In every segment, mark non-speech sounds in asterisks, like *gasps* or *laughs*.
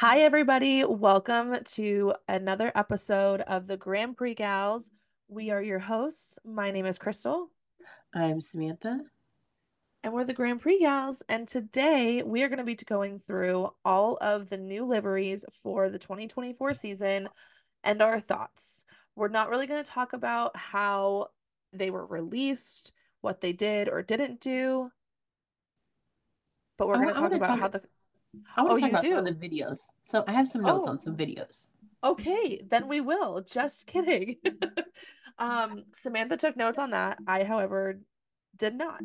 Hi, everybody. Welcome to another episode of the Grand Prix Gals. We are your hosts. My name is Crystal. I'm Symantha. And we're the Grand Prix Gals. And today we are going to be going through all of the new liveries for the 2024 season and our thoughts. We're not really going to talk about how they were released, what they did or didn't do, but we're going to talk about talk, how the. I want to oh, talk about do? some of the videos. So I have some notes oh. on some videos. Okay, then we will. Just kidding. *laughs* um, Symantha took notes on that. I, however, did not.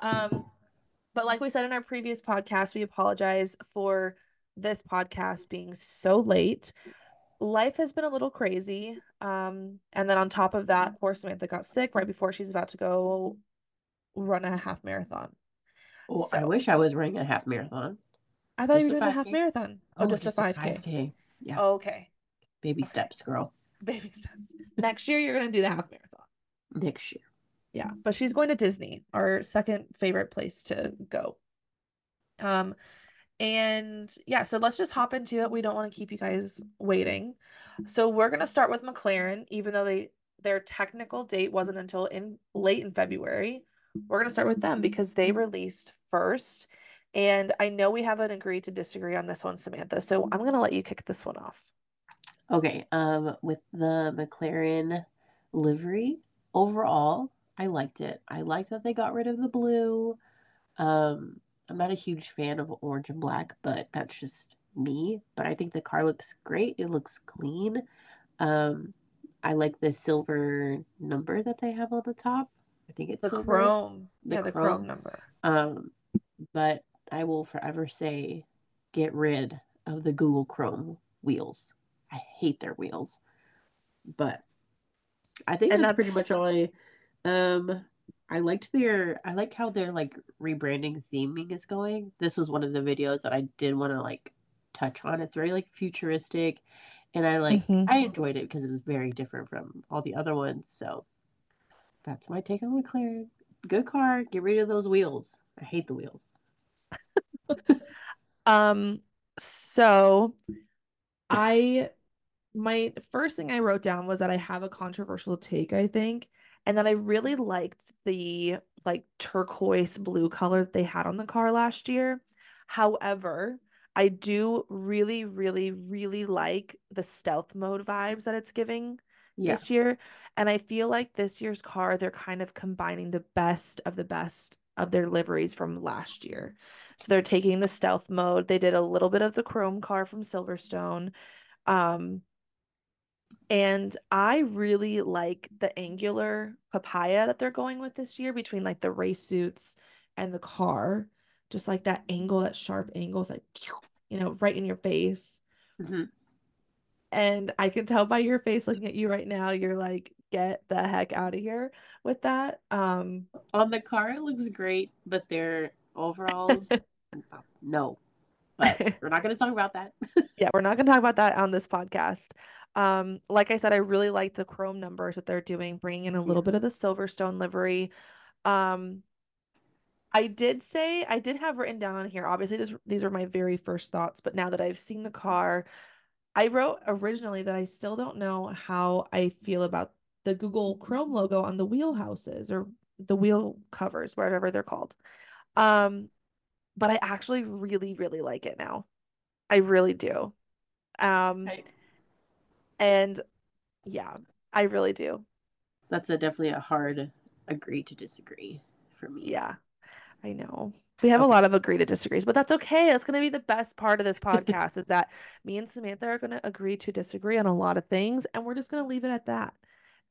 Um, but like we said in our previous podcast, we apologize for this podcast being so late. Life has been a little crazy. Um, and then on top of that, poor Symantha got sick right before she's about to go run a half marathon. Well, so, I wish I was running a half marathon. I thought just you were doing the half marathon. Oh, oh just, just, a 5K. 5K. Yeah. Oh, okay. Baby okay. steps, girl. Baby steps. Next year, you're going to do the half marathon. Next year. Yeah. But she's going to Disney, our second favorite place to go. Um, and yeah, so let's just hop into it. We don't want to keep you guys waiting. So we're going to start with McLaren, even though they their technical date wasn't until in late in February. We're going to start with them because they released first and I know we haven't agreed to disagree on this one, Symantha. So I'm going to let you kick this one off. Okay. Um, with the McLaren livery, overall, I liked it. I liked that they got rid of the blue. Um, I'm not a huge fan of orange and black, but that's just me. But I think the car looks great. It looks clean. Um, I like the silver number that they have on the top. I think it's the silver. chrome. The yeah, chrome. the chrome number. Um, but I will forever say get rid of the Google Chrome wheels. I hate their wheels. But I think that's, that's, pretty much all I um I liked their I like how their like rebranding theming is going. This was one of the videos that I did want to like touch on. It's very like futuristic and I like mm-hmm. I enjoyed it because it was very different from all the other ones. So that's my take on McLaren. Good car, get rid of those wheels. I hate the wheels. *laughs* um so I my first thing I wrote down was that I have a controversial take, I think, and that I really liked the like turquoise blue color that they had on the car last year. However, I do really, really, really like the stealth mode vibes that it's giving yeah. this year. And I feel like this year's car, they're kind of combining the best of the best of their liveries from last year. So they're taking the stealth mode. They did a little bit of the chrome car from Silverstone. Um, and I really like the angular papaya that they're going with this year between like the race suits and the car. Just like that angle, that sharp angle is like, you know, right in your face. Mm-hmm. And I can tell by your face looking at you right now, you're like, get the heck out of here with that. Um on the car it looks great, but their overalls *laughs* no. But *laughs* we're not going to talk about that. yeah, we're not going to talk about that on this podcast. Um like I said I really like the chrome numbers that they're doing, bringing in a little yeah. bit of the Silverstone livery. Um I did say I did have written down on here. Obviously, this, these are my very first thoughts, but now that I've seen the car, I wrote originally that I still don't know how I feel about the Google Chrome logo on the wheelhouses or the wheel covers, whatever they're called. Um, but I actually really, really like it now. I really do. Um, right. and yeah, I really do. That's a definitely a hard agree to disagree for me. Yeah, I know. We have okay. a lot of agree to disagrees, but that's okay. That's going to be the best part of this podcast is that me and Symantha are going to agree to disagree on a lot of things, and we're just going to leave it at that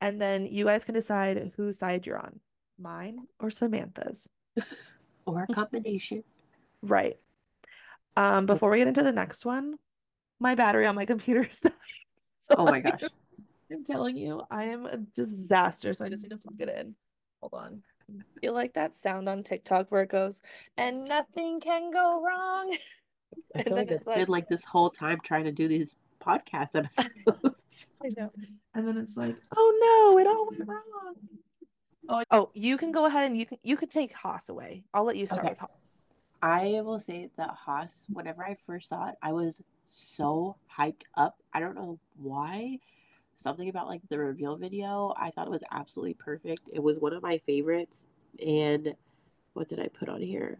and then you guys can decide whose side you're on mine or symantha's *laughs* or a combination. Right. Um before we get into the next one my battery on my computer is *laughs* dying. So oh my gosh. *laughs* I'm telling you i am a disaster so i just need to plug it in. Hold on. I feel like that sound on tiktok where it goes and nothing can go wrong. *laughs* I feel like it's like, been like this whole time trying to do these podcast episodes. I know. And then it's like, oh no, it all went wrong. Oh, oh, you can go ahead and you can you can take Haas away. I'll let you start okay. with Haas. I will say that Haas, whenever I first saw it, I was so hyped up. I don't know why. Something about like the reveal video, I thought it was absolutely perfect. It was one of my favorites. And what did I put on here?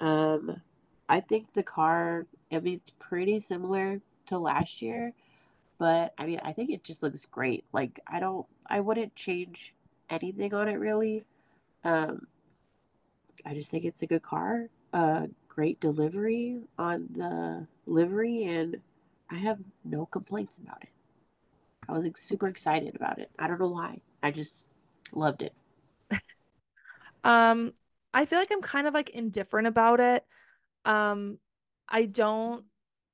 Um, I think the car, I mean, it's pretty similar to last year, but I mean, I think it just looks great. Like, I don't, I wouldn't change anything on it really. Um, I just think it's a good car, a great delivery on the livery, and I have no complaints about it. I was like, super excited about it. I don't know why. I just loved it. *laughs* um, I feel like I'm kind of like indifferent about it. Um, I don't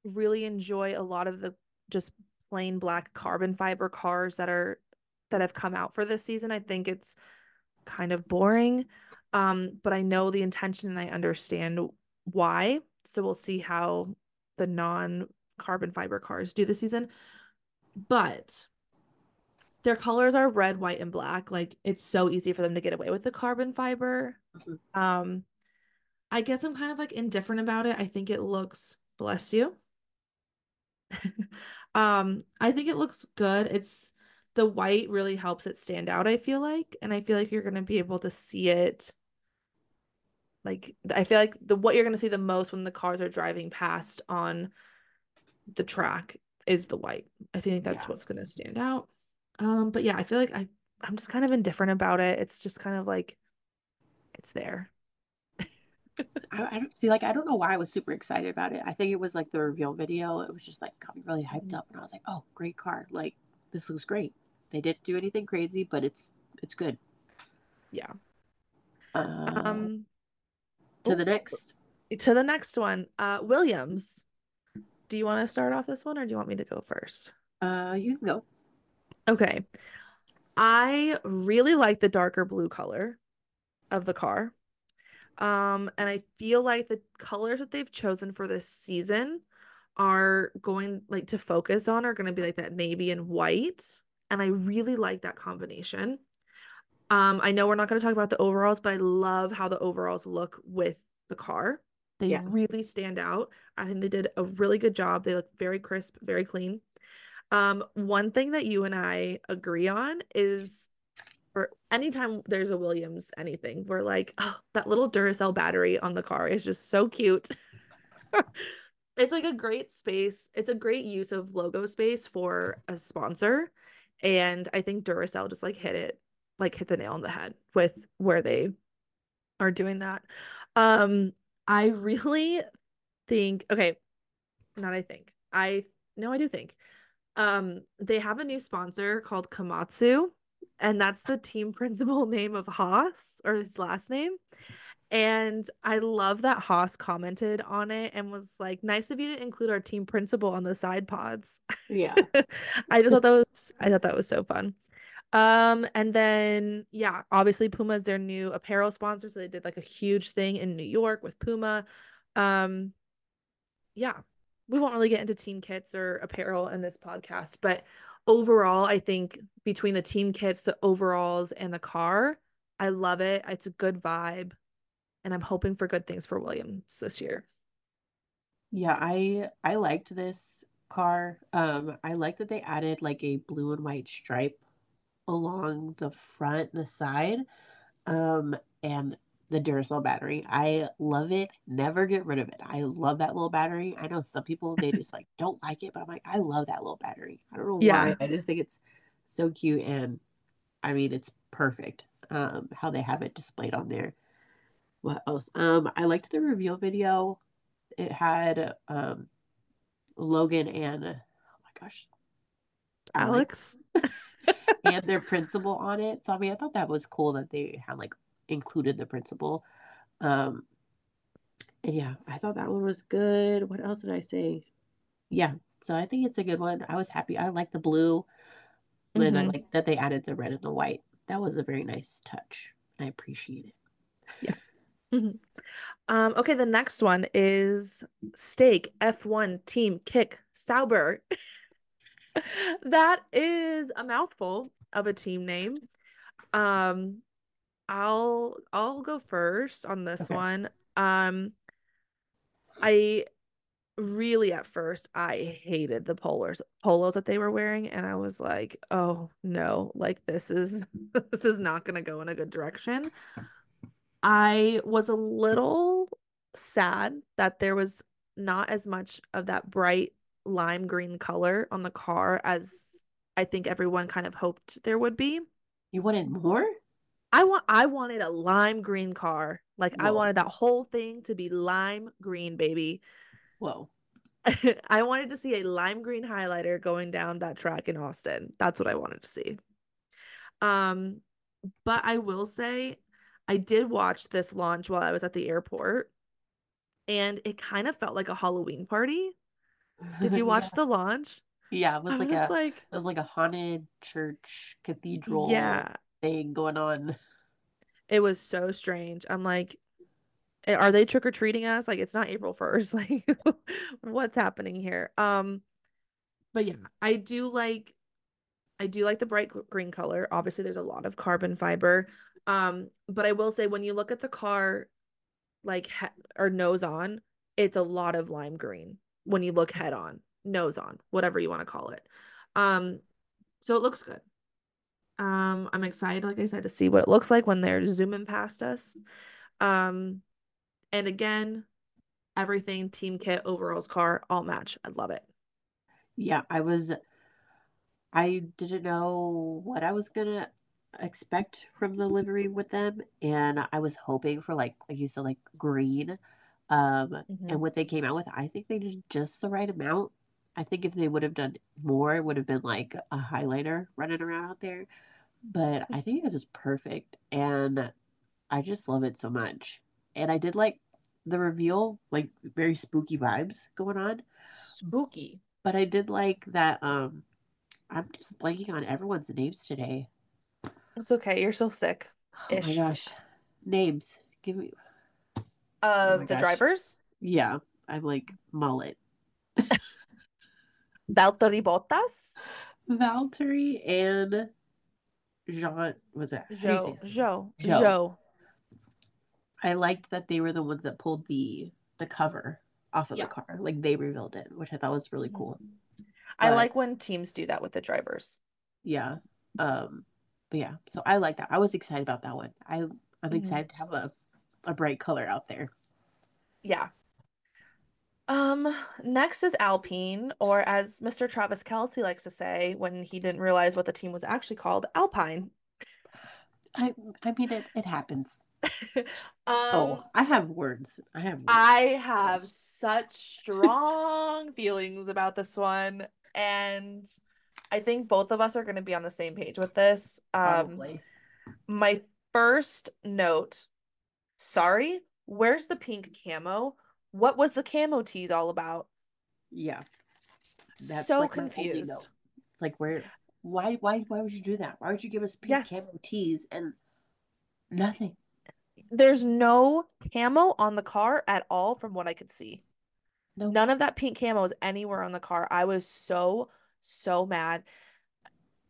really enjoy a lot of the just plain black carbon fiber cars that are that have come out for this season. I think it's kind of boring. Um, but I know the intention and I understand why. So we'll see how the non carbon fiber cars do this season. But their colors are red, white, and black. Like it's so easy for them to get away with the carbon fiber. Mm-hmm. Um, I guess I'm kind of like indifferent about it. I think it looks bless you. *laughs* um, I think it looks good. It's the white really helps it stand out, I feel like. And I feel like you're gonna be able to see it. Like I feel like the what you're gonna see the most when the cars are driving past on the track is the white. I think that's yeah. what's gonna stand out. Um, but yeah, I feel like I I'm just kind of indifferent about it. It's just kind of like it's there. *laughs* I, I, don't see like I don't know why I was super excited about it. I think it was like the reveal video. It was just like got me really hyped mm-hmm. up, and I was like, "Oh, great car! Like this looks great." They didn't do anything crazy, but it's it's good. Yeah. Uh, um. To the next. To the next one, uh, Williams. Do you want to start off this one, or do you want me to go first? Uh, you can go. Okay. I really like the darker blue color of the car. Um, and I feel like the colors that they've chosen for this season are going like to focus on are going to be like that navy and white. And I really like that combination. Um, I know we're not going to talk about the overalls, but I love how the overalls look with the car. They yeah. really stand out. I think they did a really good job. They look very crisp, very clean. Um, one thing that you and I agree on is or anytime there's a Williams anything, we're like, oh, that little Duracell battery on the car is just so cute. *laughs* it's like a great space. It's a great use of logo space for a sponsor. And I think Duracell just like hit it, like hit the nail on the head with where they are doing that. Um, I really think, okay, not I think. I no, I do think. Um, they have a new sponsor called Komatsu and that's the team *laughs* principal name of Haas or his last name. And I love that Haas commented on it and was like, nice of you to include our team principal on the side pods. Yeah. *laughs* I just thought that was I thought that was so fun. Um, and then yeah, obviously Puma is their new apparel sponsor. So they did like a huge thing in New York with Puma. Um, yeah, we won't really get into team kits or apparel in this podcast, but overall, I think between the team kits, the overalls, and the car, I love it. It's a good vibe. And I'm hoping for good things for Williams this year. Yeah, I I liked this car. Um, I like that they added like a blue and white stripe along the front and the side. Um, and the Duracell battery. I love it. Never get rid of it. I love that little battery. I know some people they just like don't like it, but I'm like, I love that little battery. I don't know yeah. why. I just think it's so cute and I mean it's perfect. Um, how they have it displayed on there. What else? Um, I liked the reveal video. It had um Logan and oh my gosh, Alex, Alex *laughs* and their principal on it. So I mean, I thought that was cool that they had like included the principal. Um, and yeah, I thought that one was good. What else did I say? Yeah, so I think it's a good one. I was happy. I like the blue, mm-hmm. and I like that they added the red and the white. That was a very nice touch. I appreciate it. Yeah. Mm-hmm. *laughs* Um, okay, the next one is Stake F1 Team Kick Sauber. *laughs* that is a mouthful of a team name. Um, I'll I'll go first on this okay. one. Um I really at first I hated the polars polos that they were wearing and I was like, "Oh no, like this is *laughs* this is not going to go in a good direction." I was a little sad that there was not as much of that bright lime green color on the car as I think everyone kind of hoped there would be. You wanted more? I want I wanted a lime green car. Like Whoa. I wanted that whole thing to be lime green, baby. *laughs* Whoa. I wanted to see a lime green highlighter going down that track in Austin. That's what I wanted to see. Um but I will say I did watch this launch while I was at the airport and it kind of felt like a Halloween party. Did you *laughs* watch yeah. the launch? Yeah, it was I like was a like it was like a haunted church cathedral yeah. thing going on. *laughs* It was so strange. I'm like, eh, are they trick or treating us? Like it's not April 1st. *laughs* Like what's happening here? Um but yeah, I do like I do like the bright green color. Obviously there's a lot of carbon fiber. Um but I will say when you look at the car like he- or nose on, it's a lot of lime green when you look head on nose on, whatever you want to call it. Um, so it looks good. Um, I'm excited, like I said, to see what it looks like when they're zooming past us. Um, and again, everything team kit, overalls, car, all match. I love it. Yeah, I was. I didn't know what I was gonna expect from the livery with them, and I was hoping for like, like you said, like green. Um, mm-hmm. and what they came out with, I think they did just the right amount. I think if they would have done more, it would have been like a highlighter running around out there. But I think it was perfect. And I just love it so much. And I did like the reveal, like very spooky vibes going on. Spooky. But I did like that um I'm just blanking on everyone's names today. It's okay. You're so sick. Oh my gosh. Names. Give me Of oh the gosh. drivers? Yeah. I'm like mullet. *laughs* Valtteri Bottas. Valtteri and Jean was that Joe Joe Joe. I liked that they were the ones that pulled the the cover off of the car. Like they revealed it, which I thought was really cool. I but, like when teams do that with the drivers. Yeah. Um but yeah, so I like that. I was excited about that one. I I'm mm-hmm. excited to have a a bright color out there. Yeah. Um, next is Alpine, or as Mr. Travis Kelce likes to say when he didn't realize what the team was actually called, Alpine. I I mean it it happens. *laughs* um, oh, I have words. I have words. I have such strong feelings about this one. And I think both of us are gonna be on the same page with this. Um Probably. my first note, sorry, where's the pink camo? what was the camo tease all about? Yeah. That's so like confused. It's like where why why why would you do that? Why would you give us pink yes. camo tease and nothing? There's no camo on the car at all from what I could see. Nope. None of that pink camo is anywhere on the car. I was so so mad.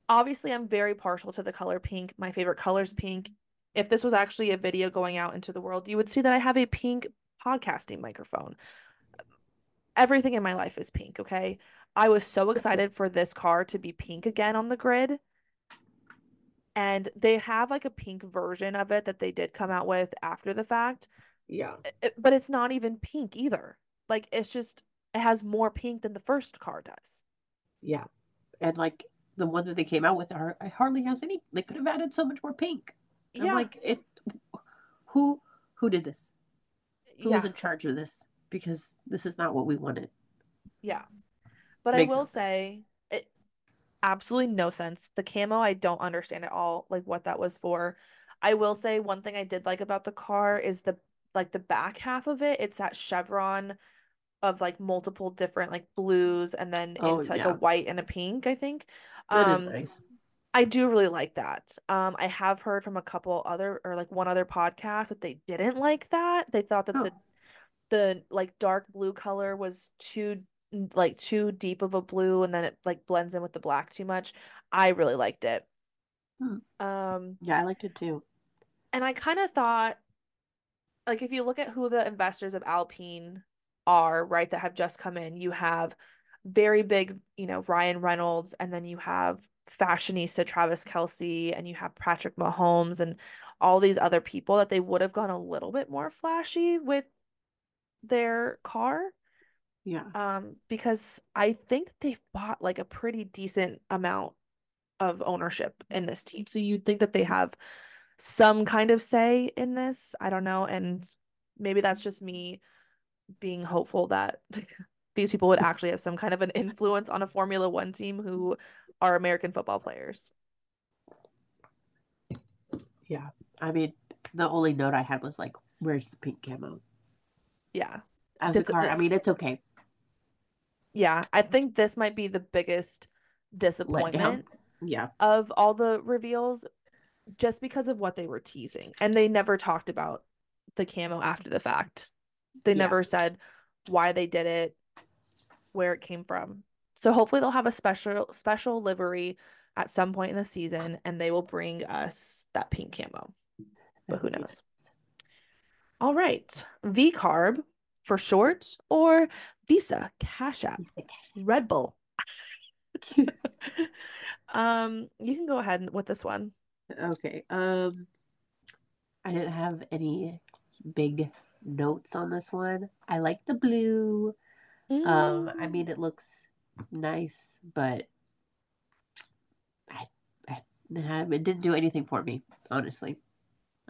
Obviously, I'm very partial to the color pink. My favorite color is pink. If this was actually a video going out into the world, you would see that I have a pink podcasting microphone. Everything in my life is pink, okay? I was so excited for this car to be pink again on the grid. And they have like a pink version of it that they did come out with after the fact. Yeah. Uh, uh, but it's not even pink either. Like it's just it has more pink than the first car does. Yeah. And like the one that they came out with are hardly has any they could have added so much more pink. yeah. I'm like it who who did this? who yeah. was in charge of this because this is not what we wanted. Yeah. But Makes I will no say it absolutely no sense. The camo I don't understand at all like what that was for. I will say one thing I did like about the car is the like the back half of it. It's that chevron of like multiple different like blues and then oh, into like yeah. a white and a pink, I think. That um, is nice. I do really like that. Um, I have heard from a couple other or like one other podcast that they didn't like that. They thought that oh. the the like dark blue color was too like too deep of a blue and then it like blends in with the black too much. I really liked it. Hmm. Um yeah, I liked it too. And I kind of thought like if you look at who the investors of Alpine are, right, that have just come in. You have very big, you know, Ryan Reynolds, and then you have fashionista Travis Kelce, and you have Patrick Mahomes, and all these other people that they would have gone a little bit more flashy with their car. Yeah. Um, because I think they've bought like a pretty decent amount of ownership in this team. So you'd think that they have some kind of say in this. I don't know. And maybe that's just me being hopeful that *laughs* these people would actually have some kind of an influence on a Formula One team who are American football players. Yeah. I mean, the only note I had was like, where's the pink camo? Yeah. As Dis- a car, I mean, it's okay. Yeah. I think this might be the biggest disappointment yeah. of all the reveals just because of what they were teasing. And they never talked about the camo after the fact. They yeah. never said why they did it, where it came from. So hopefully they'll have a special special livery at some point in the season and they will bring us that pink camo. But who knows? All right. VCARB for short or Visa Cash App. Red Bull. *laughs* um you can go ahead with this one. Okay. Um I didn't have any big notes on this one. I like the blue. Mm. Um, I mean, it looks nice, but I, I, it didn't do anything for me, honestly.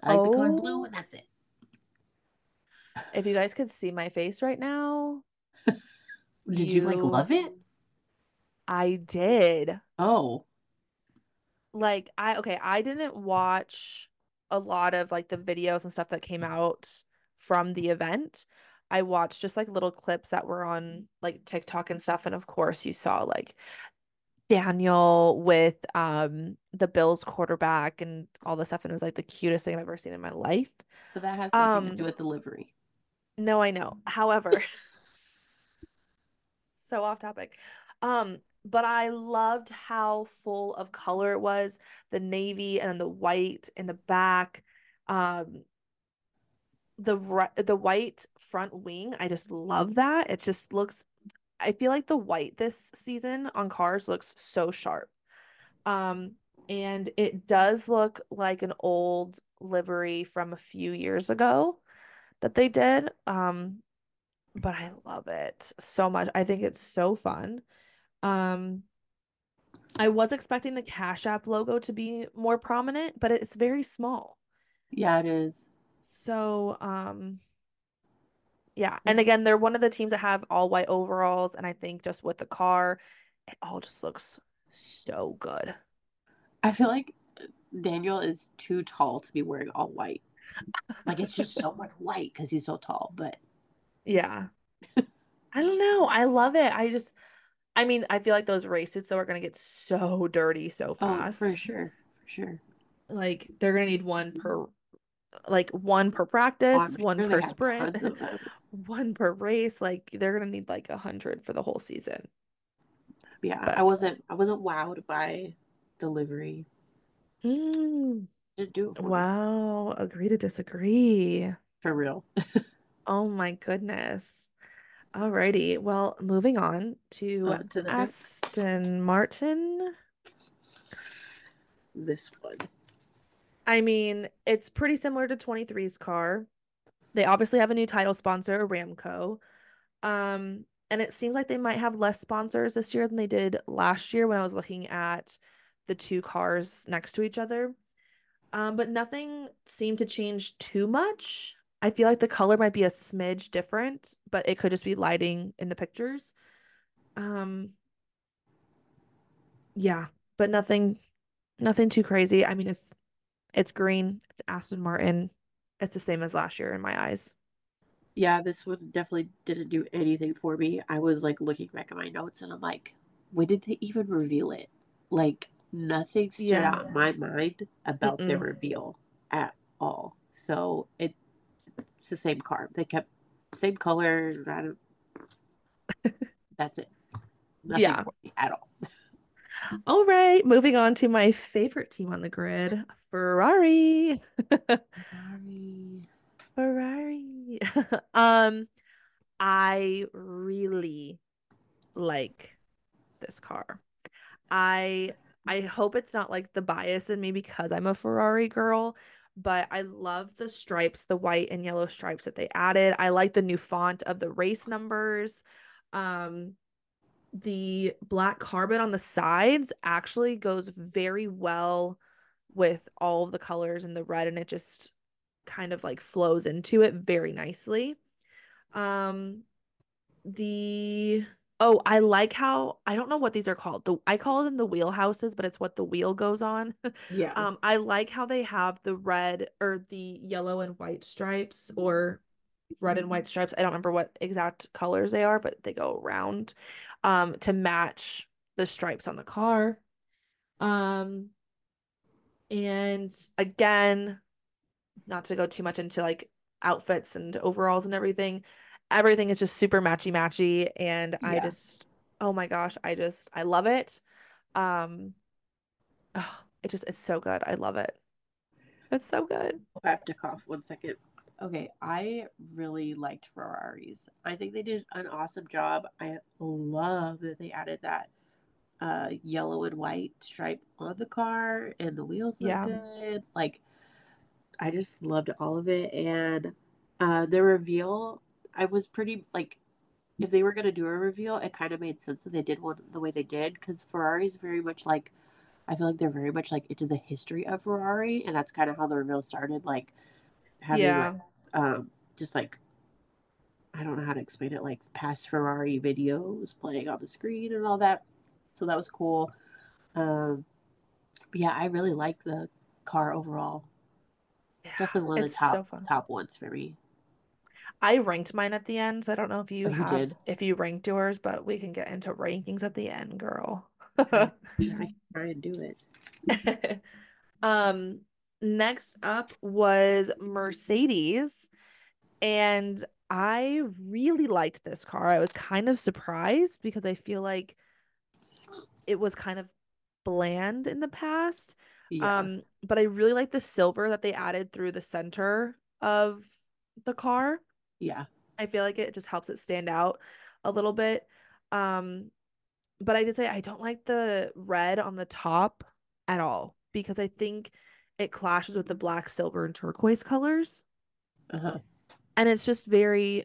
I like oh. the color blue, and that's it. If you guys could see my face right now, *laughs* did you, you like love it? I did. Oh, like I okay, I didn't watch a lot of like the videos and stuff that came out from the event. I watched just like little clips that were on like TikTok and stuff. And of course, you saw like Daniel with um the Bills quarterback and all the stuff. And it was like the cutest thing I've ever seen in my life. But that has nothing um, to do with delivery. No, I know. However, *laughs* so off topic. Um, but I loved how full of color it was the navy and the white in the back. Um, the the white front wing, I just love that. It just looks I feel like the white this season on cars looks so sharp. Um and it does look like an old livery from a few years ago that they did. Um but I love it so much. I think it's so fun. Um I was expecting the Cash App logo to be more prominent, but it's very small. Yeah, it is. So, um, yeah. And again, they're one of the teams that have all white overalls. And I think just with the car, it all just looks so good. I feel like Daniel is too tall to be wearing all white. Like it's just so much white because he's so tall. But yeah. *laughs* I don't know. I love it. I just, I mean, I feel like those race suits though are gonna get so dirty so fast. Oh, for sure, for sure. Like they're gonna need one per like one per practice, oh, one sure per sprint, *laughs* one per race. Like they're gonna need like a hundred for the whole season. Yeah, but, I wasn't. I wasn't wowed by delivery. Mm, do wow, me. agree to disagree. For real. *laughs* oh my goodness. Alrighty. Well, moving on to, uh, to Aston next. Martin. This one. I mean, it's pretty similar to 23's car. They obviously have a new title sponsor, Aramco. Um, and it seems like they might have less sponsors this year than they did last year when I was looking at the two cars next to each other. Um, but nothing seemed to change too much. I feel like the color might be a smidge different, but it could just be lighting in the pictures. Um, yeah, but nothing, nothing too crazy. I mean, it's it's green. It's Aston Martin. It's the same as last year in my eyes. Yeah, this one definitely didn't do anything for me. I was like looking back at my notes and I'm like, when did they even reveal it? Like nothing stood yeah. out in my mind about Mm-mm. the reveal at all. So it, it's the same car. They kept same color. *laughs* that's it. Nothing yeah. at all. *laughs* All right, moving on to my favorite team on the grid, Ferrari. Ferrari. *laughs* Ferrari. *laughs* um I really like this car. I I hope it's not like the bias in me because I'm a Ferrari girl, but I love the stripes, the white and yellow stripes that they added. I like the new font of the race numbers. Um the black carbon on the sides actually goes very well with all of the colors and the red and it just kind of like flows into it very nicely. Um the oh, I like how I don't know what these are called. The I call them the wheelhouses, but it's what the wheel goes on. *laughs* Yeah. um I like how they have the red or the yellow and white stripes or red and white stripes. I don't remember what exact colors they are, but they go around um to match the stripes on the car. Um and again, not to go too much into like outfits and overalls and everything, everything is just super matchy matchy and yeah. I just oh my gosh, I just I love it. Um oh, it just is so good. I love it. It's so good. I have to cough one second. Okay, I really liked Ferraris. I think they did an awesome job. I love that they added that uh, yellow and white stripe on the car, and the wheels look yeah. good. Like, I just loved all of it. And uh, the reveal, I was pretty like, if they were gonna do a reveal, it kind of made sense that they did one the way they did because Ferrari's very much like, I feel like they're very much like into the history of Ferrari, and that's kind of how the reveal started. Like, having yeah. like um, just like I don't know how to explain it, like past Ferrari videos playing on the screen and all that. So that was cool. Um, but yeah, I really like the car overall. Yeah, Definitely one of the top so top ones for me. I ranked mine at the end, so I don't know if you, oh, have you if you ranked yours, but we can get into rankings at the end, girl. I, I *laughs* try and do it. *laughs* um, next up was Mercedes. And I really liked this car. I was kind of surprised because I feel like it was kind of bland in the past. Yeah. Um, but I really like the silver that they added through the center of the car. Yeah. I feel like it just helps it stand out a little bit. Um, but I did say I don't like the red on the top at all because I think it clashes with the black, silver, and turquoise colors. Uh-huh. And it's just very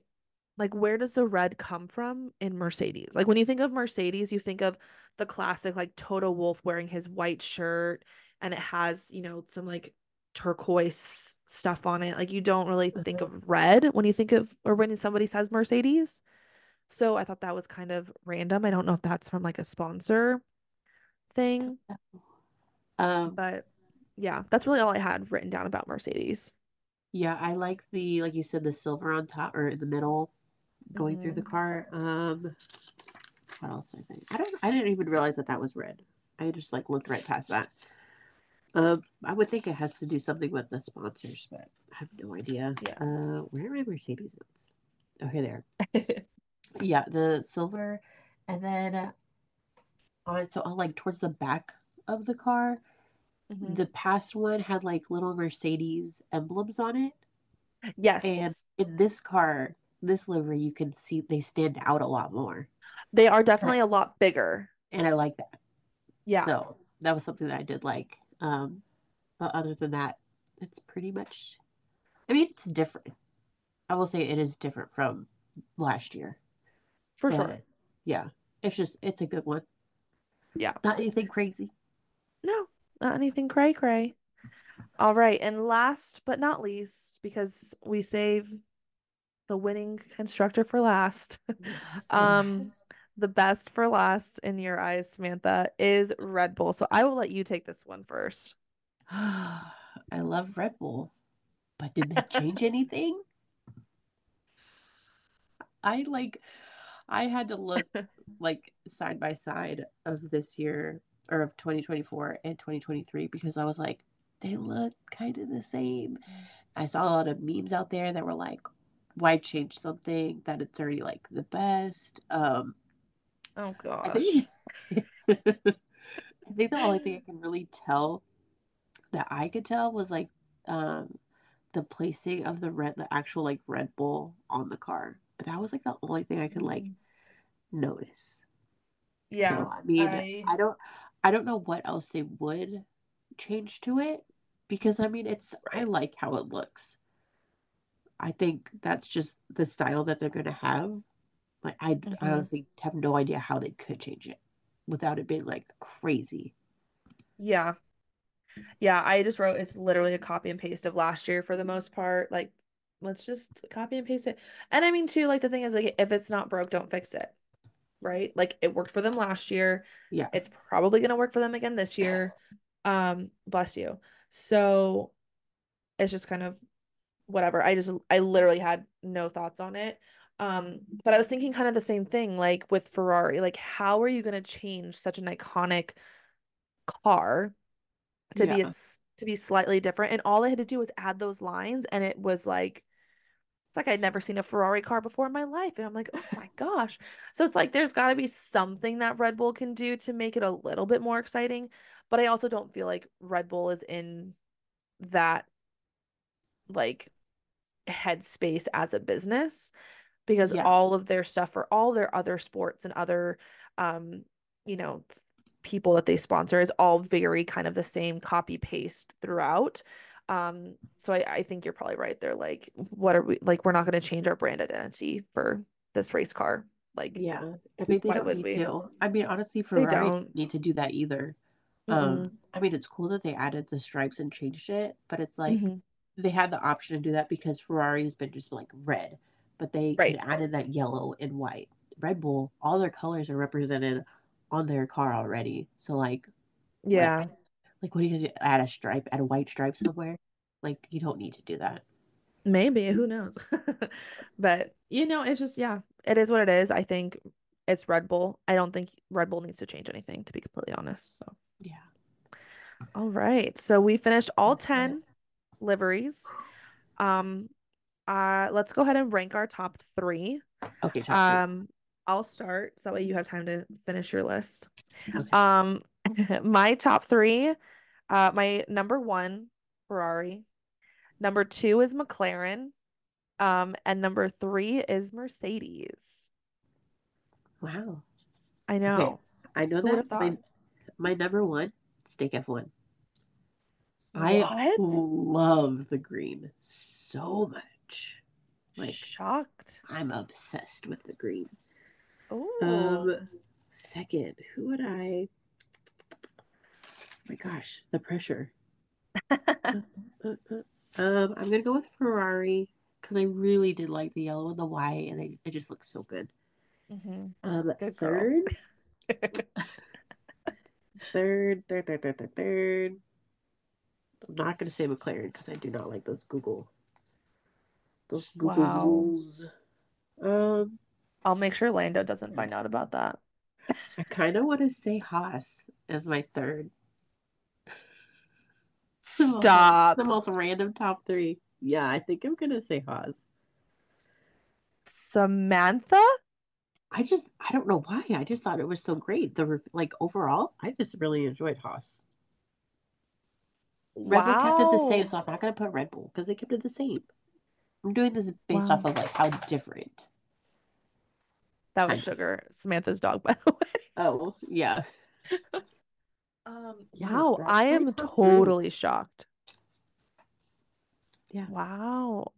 like where does the red come from in Mercedes? Like when you think of Mercedes, you think of the classic like Toto Wolff wearing his white shirt and it has, you know, some like turquoise stuff on it. Like you don't really uh-huh. think of red when you think of or when somebody says Mercedes. So I thought that was kind of random. I don't know if that's from like a sponsor thing. Um but yeah, that's really all I had written down about Mercedes. Yeah, I like the like you said the silver on top or in the middle going mm-hmm. through the mm-hmm. car. Um what else was there? I don't I didn't even realize that that was red. I just like looked right past that. Um I would think it has to do something with the sponsors, but I have no idea. Yeah. Uh where are my Mercedes notes? Oh, here they are. *laughs* yeah, the silver and then uh, on so on like towards the back of the car Mm-hmm. The past one had like little Mercedes emblems on it. Yes. And in this car, this livery, you can see they stand out a lot more. They are definitely a lot bigger. And I like that. Yeah. So that was something that I did like. Um, but other than that, it's pretty much, I mean, it's different. I will say it is different from last year. For but, sure. Yeah. It's just, it's a good one. Yeah. Not anything crazy. No, not anything cray cray. All right. And last but not least, because we save the winning constructor for last. *laughs* um the best for last in your eyes, Symantha, is Red Bull. So I will let you take this one first. *sighs* I love Red Bull. But did they change *laughs* anything? I like I had to look *laughs* like side by side of this year or of 2024 and 2023 because I was like, they look kind of the same. I saw a lot of memes out there that were like, why change something that it's already like the best? Um, oh gosh. I think, *laughs* I think the only thing I can really tell that I could tell was like um, the placing of the red, the actual like Red Bull on the car. but that was like the only thing I could like mm-hmm. notice. Yeah. So, I mean, I... I don't I don't know what else they would change to it because I mean it's. I like how it looks. I think that's just the style that they're gonna have. Like I, mm-hmm. I honestly have no idea how they could change it without it being like crazy. Yeah. Yeah, I just wrote it's literally a copy and paste of last year for the most part. Like, let's just copy and paste it. And I mean, too, like the thing is, like, if it's not broke, don't fix it. Right? Like, it worked for them last year. Yeah. It's probably gonna work for them again this year. Um, bless you. So it's just kind of whatever. I just I literally had no thoughts on it. Um, but I was thinking kind of the same thing, like with Ferrari. Like, how are you gonna change such an iconic car to yeah. be a, to be slightly different? And all I had to do was add those lines, and it was like like I'd never seen a Ferrari car before in my life. And I'm like, oh my gosh. So it's like there's got to be something that Red Bull can do to make it a little bit more exciting. But I also don't feel like Red Bull is in that like headspace as a business because yeah. all of their stuff for all their other sports and other um you know people that they sponsor is all very kind of the same copy paste throughout um so I, I think you're probably right they're like what are we like we're not going to change our brand identity for this race car like yeah i mean they don't need we? to i mean honestly ferrari don't need to do that either mm-hmm. um i mean it's cool that they added the stripes and changed it but it's like mm-hmm they had the option to do that because Ferrari's been just like red, but they right. could added that yellow and white. Red Bull, all their colors are represented on their car already. So like, yeah, like, like what are you gonna add a stripe, add a white stripe somewhere? Like you don't need to do that. Maybe who knows? *laughs* but you know, it's just yeah, it is what it is. I think it's Red Bull. I don't think Red Bull needs to change anything, to be completely honest. So yeah. All right. So we finished all That's 10 it liveries. Um, uh, let's go ahead and rank our top three. Okay. um, I'll start so that way you have time to finish your list. Okay. Um, *laughs* my top three, uh, my number one, Ferrari. Number two is McLaren. Um, and number three is Mercedes. Wow. I know. Okay. I know Who that my, my number one, Stake F1. I what? love the green so much. Like shocked. I'm obsessed with the green. Oh. Um, second, who would I? Oh my gosh, the pressure. *laughs* uh, uh, uh. Um, I'm gonna go with Ferrari because I really did like the yellow and the white, and they, it just looks so good. Mm-hmm. Um, good third, *laughs* third, third, third, third, third, third. I'm not going to say McLaren because I do not like those Google. Those Google wow. rules. Um, I'll make sure Lando doesn't find out about that. I kind of want to say Haas as my third. Stop. The most, the most random top three. Yeah, I think I'm gonna say Haas. Symantha. I just I don't know why. I just thought it was so great. The like overall, I just really enjoyed Haas. Red Bull kept it the same, so I'm not gonna put Red Bull because they kept it the same. I'm doing this based wow. off of like how different. That was Sugar, Symantha's dog, by the way. Oh yeah. *laughs* um. Yeah, wow, I am totally shocked. Yeah. Wow.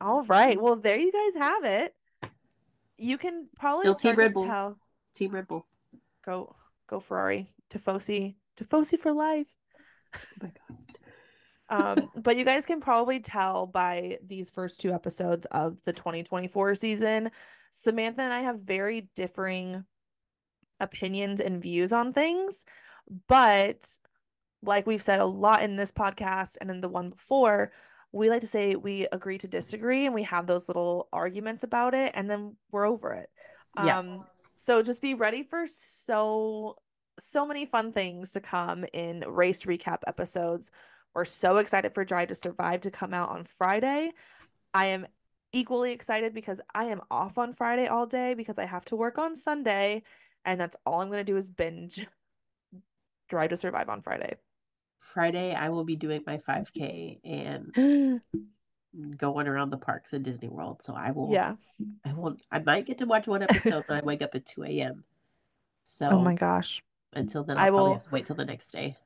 All right. Well, there you guys have it. You can probably Still start Team Red Bull. Tell. Team Red Bull. Go, go Ferrari. Tifosi. Tifosi for life. Oh my god *laughs* um, but you guys can probably tell by these first two episodes of the 2024 season, Symantha and I have very differing opinions and views on things. But like we've said a lot in this podcast and in the one before, we like to say we agree to disagree and we have those little arguments about it and then we're over it. Yeah. Um, so just be ready for so so many fun things to come in race recap episodes we're so excited for Drive to Survive to come out on Friday. I am equally excited because I am off on Friday all day because I have to work on Sunday. And that's all I'm going to do is binge *laughs* Drive to Survive on Friday. Friday, I will be doing my 5K and *gasps* going around the parks in Disney World. So I will. Yeah. I won't. I might get to watch one episode, but I wake up at two a.m. So. Oh my gosh. Until then, I'll I will, have to wait till the next day.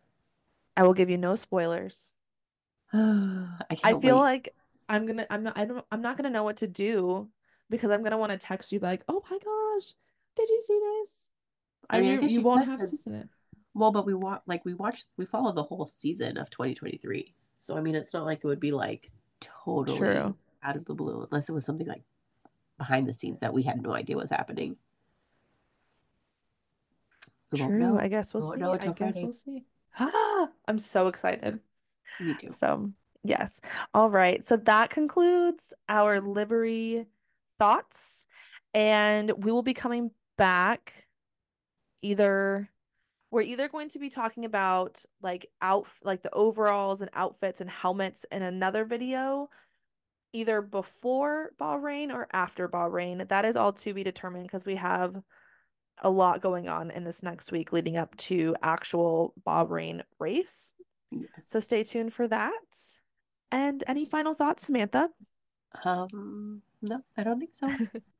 I will give you no spoilers. *sighs* I, I feel wait. like I'm gonna. I'm not. I don't. I'm not gonna know what to do because I'm gonna want to text you like, "Oh my gosh, did you see this?" I mean, you, I you, you won't have seen it. Well, but we want like we watched we followed the whole season of 2023. So I mean, it's not like it would be like totally True. out of the blue unless it was something like behind the scenes that we had no idea was happening. We True. I guess we'll, we'll see. I guess Friday. we'll see. Ah, I'm so excited. Me too. So yes. All right. So that concludes our livery thoughts, and we will be coming back either we're either going to be talking about like out like the overalls and outfits and helmets in another video either before Bahrain or after Bahrain. That is all to be determined because we have a lot going on in this next week leading up to actual Bahrain race. Yes. So stay tuned for that. And any final thoughts, Symantha? Um, no, I don't think so. *laughs*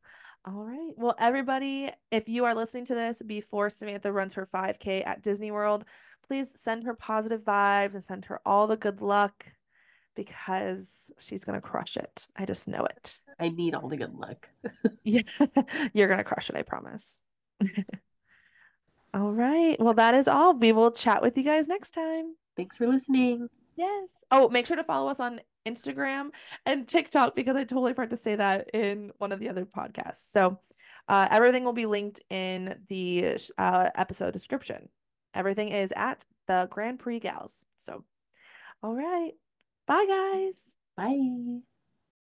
All right. Well, everybody, if you are listening to this before Symantha runs her 5K at Disney World, please send her positive vibes and send her all the good luck because she's going to crush it. I just know it. I need all the good luck. *laughs* yeah. *laughs* You're going to crush it, I promise. *laughs* all right. Well, that is all. We will chat with you guys next time. Thanks for listening. Yes. Oh, make sure to follow us on Instagram and TikTok because I totally forgot to say that in one of the other podcasts. So uh, everything will be linked in the uh, episode description. Everything is at the Grand Prix Gals. So, all right. Bye, guys. Bye.